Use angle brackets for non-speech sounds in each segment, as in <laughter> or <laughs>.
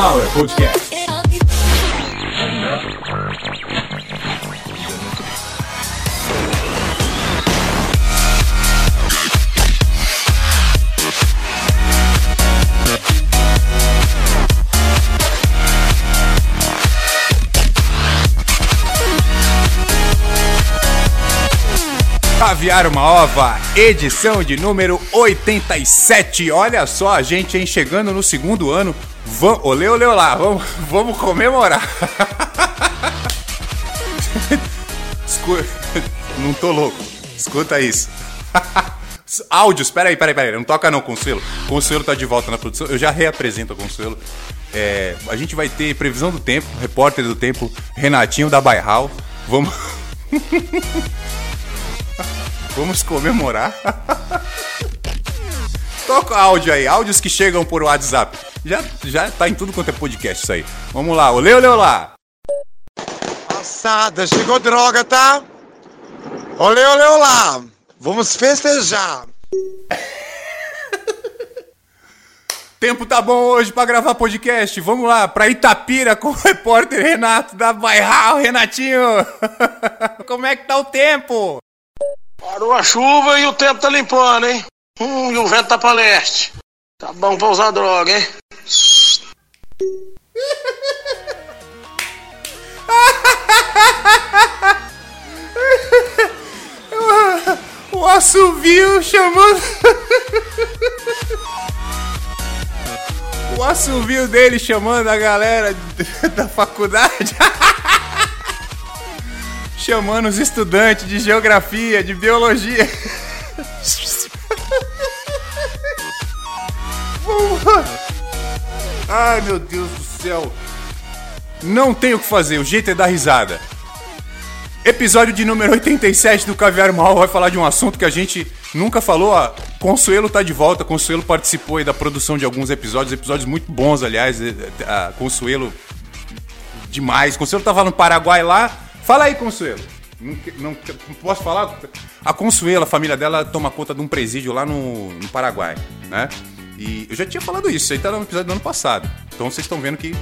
Sunflower Podcast. Caviar uma ova, edição de número 87. Olha só a gente hein, chegando no segundo ano. Vamos, olê, olê, olá, vamos, vamos comemorar. <laughs> Escu- Não tô louco, escuta isso. <laughs> Áudios, peraí, peraí, peraí, não toca não, Consuelo. Consuelo tá de volta na produção, eu já reapresento a Consuelo. É, a gente vai ter previsão do tempo, repórter do tempo, Renatinho da Bairral. Vamos. <laughs> Vamos comemorar. <laughs> Toca áudio aí, áudios que chegam por WhatsApp. Já, já tá em tudo quanto é podcast isso aí. Vamos lá, olê, olê, olá. Passada, chegou droga, tá? Olê, olê, olá! Vamos festejar! <laughs> Tempo tá bom hoje pra gravar podcast. Vamos lá, pra Itapira com o repórter Renato da Bairral, Renatinho. <laughs> Como é que tá o tempo? Parou a chuva e o tempo tá limpando, hein? Hum, e o vento tá pra leste. Tá bom pra usar droga, hein? <laughs> O assovio chamando. <laughs> O assovio dele chamando a galera <laughs> da faculdade. Chamando os estudantes de geografia, de biologia. Ai meu Deus do céu. Não tem o que fazer, o jeito é dar risada. Episódio de número 87 do Caviar Mal vai falar de um assunto que a gente nunca falou. Consuelo tá de volta. Consuelo participou aí da produção de alguns episódios, episódios muito bons, aliás. eh, A Consuelo demais. Consuelo tava no Paraguai lá. Fala aí, Consuelo. Não, não não posso falar? A Consuelo, a família dela toma conta de um presídio lá no, no Paraguai, né? E eu já tinha falado isso, isso aí tá no episódio do ano passado. Então vocês estão vendo que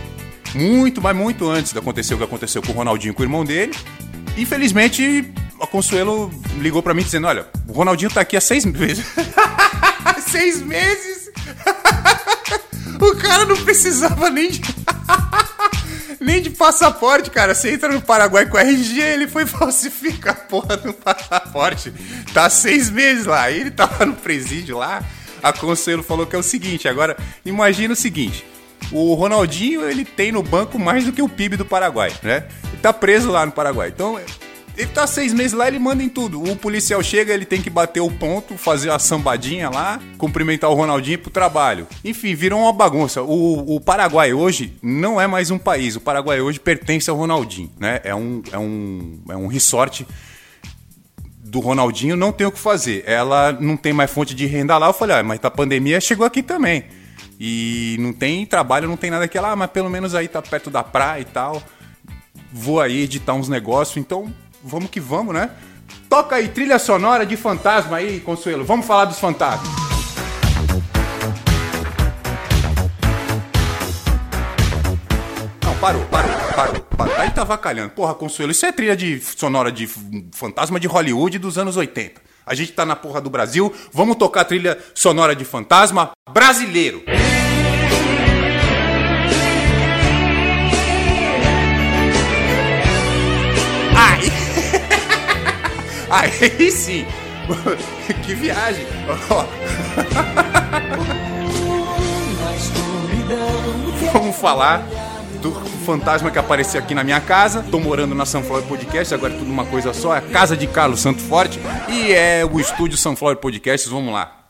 muito, mas muito antes de acontecer o que aconteceu com o Ronaldinho, com o irmão dele. Infelizmente, a Consuelo ligou pra mim dizendo: Olha, o Ronaldinho tá aqui há seis meses. <laughs> seis meses? <laughs> o cara não precisava nem de. Nem de passaporte, cara. Você entra no Paraguai com RG, ele foi <laughs> falsificar a porra do passaporte. Tá seis meses lá. Ele tava no presídio lá. A Consuelo falou que é o seguinte: agora, imagina o seguinte. O Ronaldinho, ele tem no banco mais do que o PIB do Paraguai, né? Ele tá preso lá no Paraguai. Então, ele tá seis meses lá, ele manda em tudo. O policial chega, ele tem que bater o ponto, fazer a sambadinha lá, cumprimentar o Ronaldinho pro trabalho. Enfim, virou uma bagunça. O, o Paraguai hoje não é mais um país. O Paraguai hoje pertence ao Ronaldinho, né? É um, é um, é um resort do Ronaldinho, não tem o que fazer. Ela não tem mais fonte de renda lá. Eu falei, ah, mas a pandemia chegou aqui também. E não tem trabalho, não tem nada aqui lá, mas pelo menos aí tá perto da praia e tal. Vou aí editar uns negócios, então vamos que vamos, né? Toca aí, trilha sonora de fantasma aí, Consuelo. Vamos falar dos fantasmas. Não, parou, parou, parou, parou. Aí tá vacalhando. Porra, Consuelo, isso é trilha de sonora de fantasma de Hollywood dos anos 80. A gente tá na porra do Brasil, vamos tocar trilha sonora de fantasma brasileiro. <laughs> aí sim. <laughs> que viagem. <laughs> Vamos falar do fantasma que apareceu aqui na minha casa. Tô morando na Sunflower Podcast, agora é tudo uma coisa só. É a casa de Carlos Santo Forte e é o estúdio Sunflower Podcasts. Vamos lá.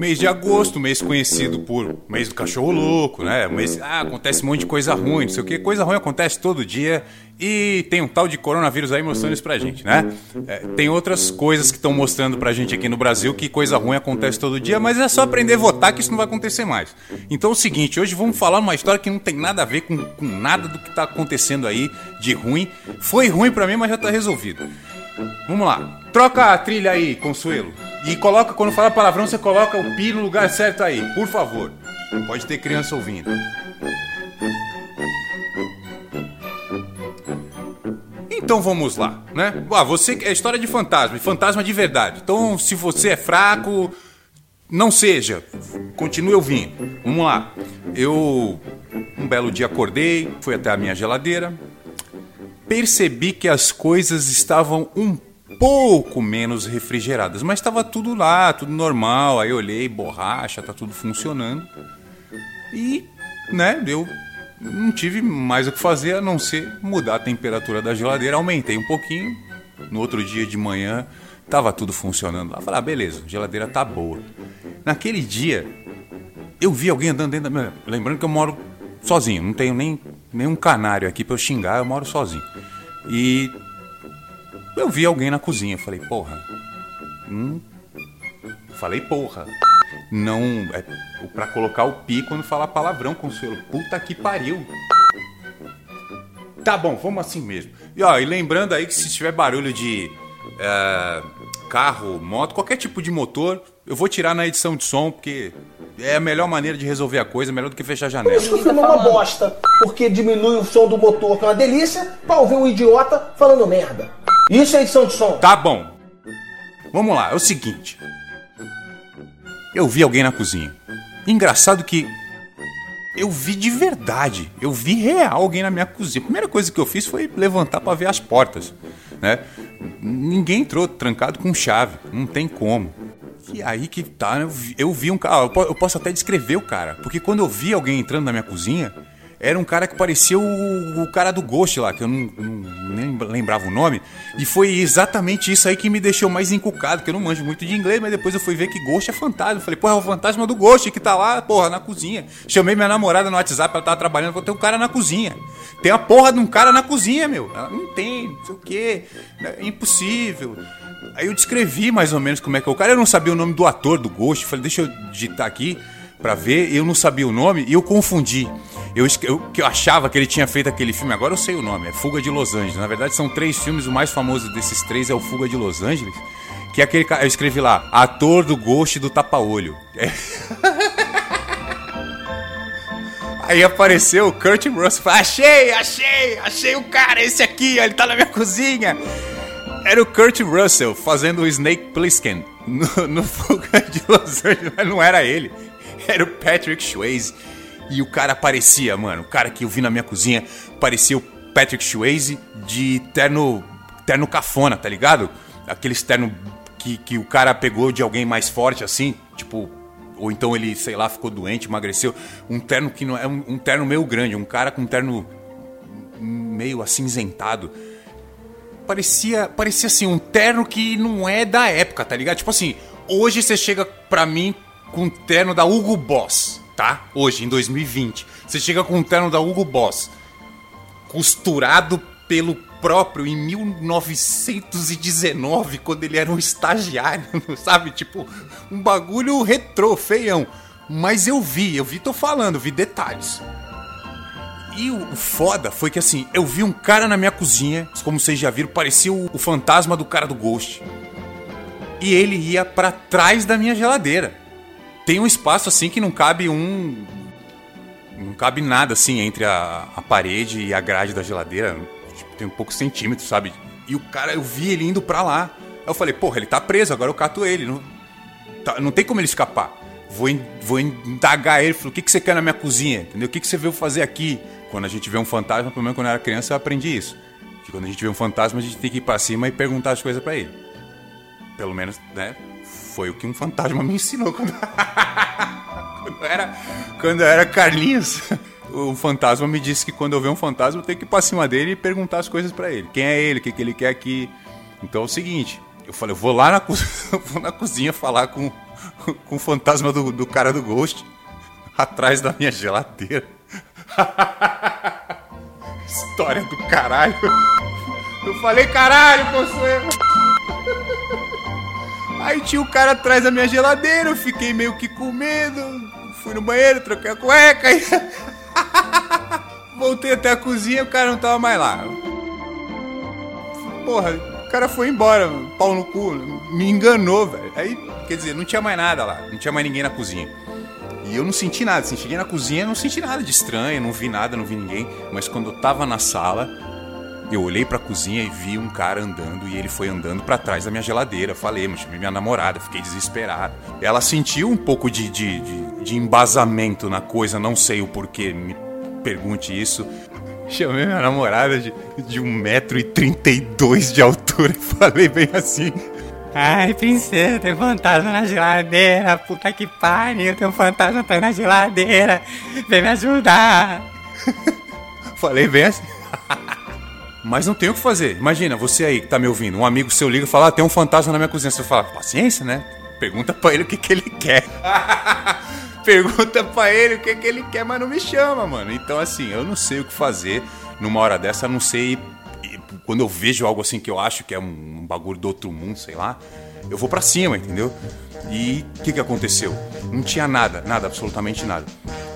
Mês de agosto, mês conhecido por mês do cachorro louco, né? Mês, ah, acontece um monte de coisa ruim, não sei o que. Coisa ruim acontece todo dia e tem um tal de coronavírus aí mostrando isso pra gente, né? É, tem outras coisas que estão mostrando pra gente aqui no Brasil que coisa ruim acontece todo dia, mas é só aprender a votar que isso não vai acontecer mais. Então é o seguinte, hoje vamos falar uma história que não tem nada a ver com, com nada do que tá acontecendo aí de ruim. Foi ruim pra mim, mas já tá resolvido. Vamos lá. Troca a trilha aí, Consuelo. E coloca, quando falar palavrão, você coloca o pi no lugar certo aí, por favor. Pode ter criança ouvindo. Então vamos lá, né? Ah, você é história de fantasma, fantasma de verdade. Então, se você é fraco, não seja. Continue ouvindo. Vamos lá. Eu um belo dia acordei, fui até a minha geladeira, percebi que as coisas estavam um pouco menos refrigeradas, mas estava tudo lá, tudo normal. Aí olhei, borracha, tá tudo funcionando. E, né, eu não tive mais o que fazer a não ser mudar a temperatura da geladeira. Aumentei um pouquinho. No outro dia de manhã, tava tudo funcionando lá. Falei, ah, beleza, a geladeira tá boa. Naquele dia, eu vi alguém andando dentro da minha. Lembrando que eu moro sozinho, não tenho nem nenhum canário aqui para eu xingar, eu moro sozinho. E eu vi alguém na cozinha, falei, porra. Hum, falei, porra. Não. É pra colocar o pi quando falar palavrão, Consuelo. Puta que pariu. Tá bom, vamos assim mesmo. E ó, e lembrando aí que se tiver barulho de é, carro, moto, qualquer tipo de motor, eu vou tirar na edição de som, porque é a melhor maneira de resolver a coisa, melhor do que fechar a janela. Por isso que o filme é uma bosta, porque diminui o som do motor, que é uma delícia, pra ouvir um idiota falando merda. Isso é edição de som. Tá bom. Vamos lá, é o seguinte. Eu vi alguém na cozinha. Engraçado que eu vi de verdade, eu vi real alguém na minha cozinha. A primeira coisa que eu fiz foi levantar para ver as portas, né? Ninguém entrou trancado com chave, não tem como. E aí que tá, eu vi, eu vi um cara, eu posso até descrever o cara, porque quando eu vi alguém entrando na minha cozinha, era um cara que parecia o, o cara do Ghost lá, que eu não, não, nem lembrava o nome. E foi exatamente isso aí que me deixou mais encucado, que eu não manjo muito de inglês, mas depois eu fui ver que Ghost é fantasma. Eu falei, porra, é o fantasma do Ghost que tá lá, porra, na cozinha. Chamei minha namorada no WhatsApp, ela tava trabalhando, falei, tem um cara na cozinha. Tem a porra de um cara na cozinha, meu. Ela, não tem, não sei o quê, é impossível. Aí eu descrevi mais ou menos como é que é o cara. Eu não sabia o nome do ator do Ghost. Falei, deixa eu digitar aqui para ver. Eu não sabia o nome e eu confundi. Eu, eu, eu achava que ele tinha feito aquele filme, agora eu sei o nome, é Fuga de Los Angeles. Na verdade, são três filmes, o mais famoso desses três é o Fuga de Los Angeles. Que é aquele Eu escrevi lá, ator do Ghost do Tapa-Olho. É. <laughs> Aí apareceu o Kurt Russell. Falei, achei, achei, achei o cara, esse aqui, ele tá na minha cozinha. Era o Kurt Russell fazendo o Snake Plissken no, no Fuga de Los Angeles, mas não era ele. Era o Patrick Swayze. E o cara parecia, mano, o cara que eu vi na minha cozinha parecia o Patrick Swayze de terno, terno cafona, tá ligado? Aquele terno que, que o cara pegou de alguém mais forte assim, tipo, ou então ele, sei lá, ficou doente, emagreceu. Um terno que não é um, um terno meio grande, um cara com um terno meio acinzentado. Parecia, parecia assim, um terno que não é da época, tá ligado? Tipo assim, hoje você chega pra mim com um terno da Hugo Boss tá? Hoje, em 2020. Você chega com um terno da Hugo Boss, costurado pelo próprio em 1919, quando ele era um estagiário, <laughs> sabe? Tipo, um bagulho retrô, feião. Mas eu vi, eu vi, tô falando, vi detalhes. E o foda foi que assim, eu vi um cara na minha cozinha, como vocês já viram, parecia o, o fantasma do cara do Ghost. E ele ia para trás da minha geladeira tem um espaço assim que não cabe um. Não cabe nada assim entre a, a parede e a grade da geladeira. Tipo, tem um poucos centímetros, sabe? E o cara, eu vi ele indo pra lá. Aí eu falei, porra, ele tá preso, agora eu cato ele. Não, tá, não tem como ele escapar. Vou, vou indagar ele, falei, o que, que você quer na minha cozinha? Entendeu? O que, que você veio fazer aqui? Quando a gente vê um fantasma, pelo menos quando eu era criança, eu aprendi isso. Que quando a gente vê um fantasma, a gente tem que ir pra cima e perguntar as coisas para ele. Pelo menos, né? Foi o que um fantasma me ensinou <laughs> quando, quando, era, quando eu era Carlinhos. O fantasma me disse que quando eu ver um fantasma eu tenho que ir pra cima dele e perguntar as coisas para ele. Quem é ele? O que, que ele quer aqui? Então é o seguinte, eu falei, eu vou lá na, <laughs> vou na cozinha falar com, <laughs> com o fantasma do, do cara do Ghost atrás da minha geladeira. <laughs> História do caralho. Eu falei, caralho, Consuelo. <laughs> Aí tinha o cara atrás da minha geladeira, eu fiquei meio que com medo. Fui no banheiro, troquei a cueca e. Voltei até a cozinha, o cara não tava mais lá. Porra, cara foi embora, pau no cu, me enganou, velho. Aí, quer dizer, não tinha mais nada lá, não tinha mais ninguém na cozinha. E eu não senti nada, assim, cheguei na cozinha, não senti nada de estranho, não vi nada, não vi ninguém. Mas quando eu tava na sala, eu olhei pra cozinha e vi um cara andando e ele foi andando para trás da minha geladeira. Falei, mas chamei minha namorada, fiquei desesperado. Ela sentiu um pouco de, de, de, de embasamento na coisa, não sei o porquê, me pergunte isso. Chamei minha namorada de, de 1,32m de altura e falei bem assim. Ai, princesa, tem fantasma na geladeira. Puta que pariu, tem um fantasma atrás na geladeira. Vem me ajudar. <laughs> Falei bem assim. Mas não tem o que fazer. Imagina, você aí que tá me ouvindo, um amigo seu liga e fala: ah, tem um fantasma na minha cozinha. Você fala: paciência, né? Pergunta pra ele o que, que ele quer. <laughs> Pergunta pra ele o que, que ele quer, mas não me chama, mano. Então, assim, eu não sei o que fazer numa hora dessa, a não sei quando eu vejo algo assim que eu acho que é um, bagulho do outro mundo, sei lá, eu vou para cima, entendeu? E o que, que aconteceu? Não tinha nada, nada, absolutamente nada.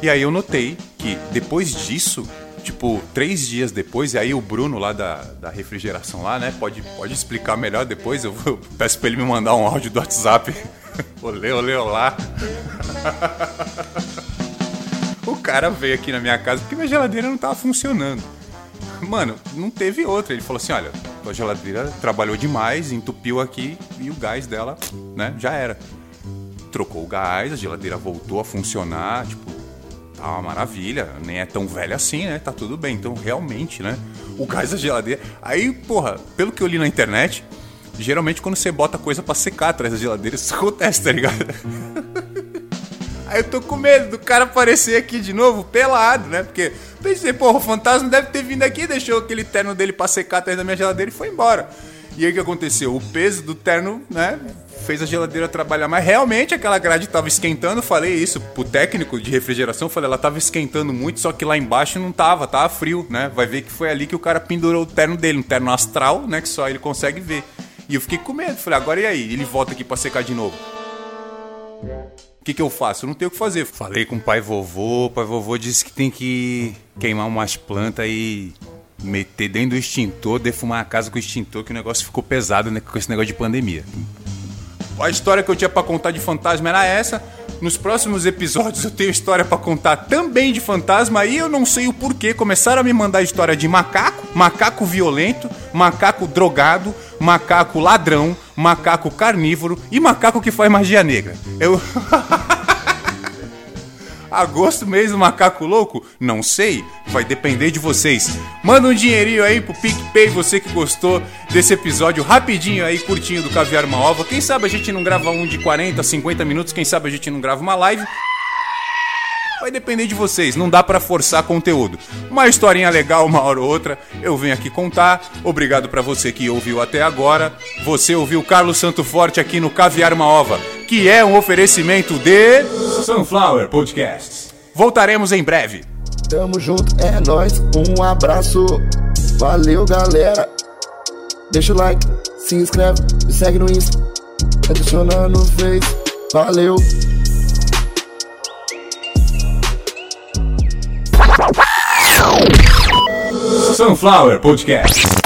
E aí eu notei que depois disso, tipo, três dias depois, e aí o Bruno lá da, da refrigeração lá, né, pode, pode explicar melhor depois, eu, vou, eu <laughs> peço pra ele me mandar um áudio do WhatsApp. <laughs> olê, olê, olá. <laughs> o cara veio aqui na minha casa porque minha geladeira não tava funcionando. Mano, não teve outra. Ele falou assim: olha, a geladeira trabalhou demais, entupiu aqui e o gás dela, né, já era. Trocou o gás, a geladeira voltou a funcionar, tipo, tá uma maravilha, nem é tão velha assim, né? Tá tudo bem. Então, realmente, né? O gás da geladeira. Aí, porra, pelo que eu li na internet, geralmente quando você bota coisa para secar atrás da geladeira, isso <laughs> acontece, tá ligado? Eu tô com medo do cara aparecer aqui de novo pelado, né? Porque pensei, porra, o fantasma deve ter vindo aqui, deixou aquele terno dele pra secar atrás da minha geladeira e foi embora. E aí o que aconteceu? O peso do terno, né? Fez a geladeira trabalhar mais. Realmente aquela grade tava esquentando. Falei isso pro técnico de refrigeração. Falei, ela tava esquentando muito, só que lá embaixo não tava, tava frio, né? Vai ver que foi ali que o cara pendurou o terno dele, um terno astral, né? Que só ele consegue ver. E eu fiquei com medo. Falei, agora e aí? Ele volta aqui pra secar de novo. O que, que eu faço? Eu não tenho o que fazer. Falei com o pai vovô, o pai vovô disse que tem que queimar umas plantas e meter dentro do extintor, defumar a casa com o extintor, que o negócio ficou pesado né, com esse negócio de pandemia. A história que eu tinha para contar de fantasma era essa. Nos próximos episódios eu tenho história para contar também de fantasma e eu não sei o porquê. Começaram a me mandar história de macaco, macaco violento, macaco drogado, macaco ladrão, macaco carnívoro e macaco que faz magia negra. Eu. <laughs> Agosto mesmo, macaco louco? Não sei, vai depender de vocês. Manda um dinheirinho aí pro PicPay, você que gostou desse episódio rapidinho aí, curtinho do Caviar Uma Ova. Quem sabe a gente não grava um de 40, 50 minutos, quem sabe a gente não grava uma live. Vai depender de vocês, não dá para forçar conteúdo. Uma historinha legal, uma hora ou outra, eu venho aqui contar. Obrigado para você que ouviu até agora. Você ouviu Carlos Santo Forte aqui no Caviar uma Ova, que é um oferecimento de Sunflower Podcasts. Voltaremos em breve. Tamo junto, é nóis, um abraço. Valeu, galera. Deixa o like, se inscreve, me segue no Insta, adiciona no Face. Valeu. Sunflower Podcast.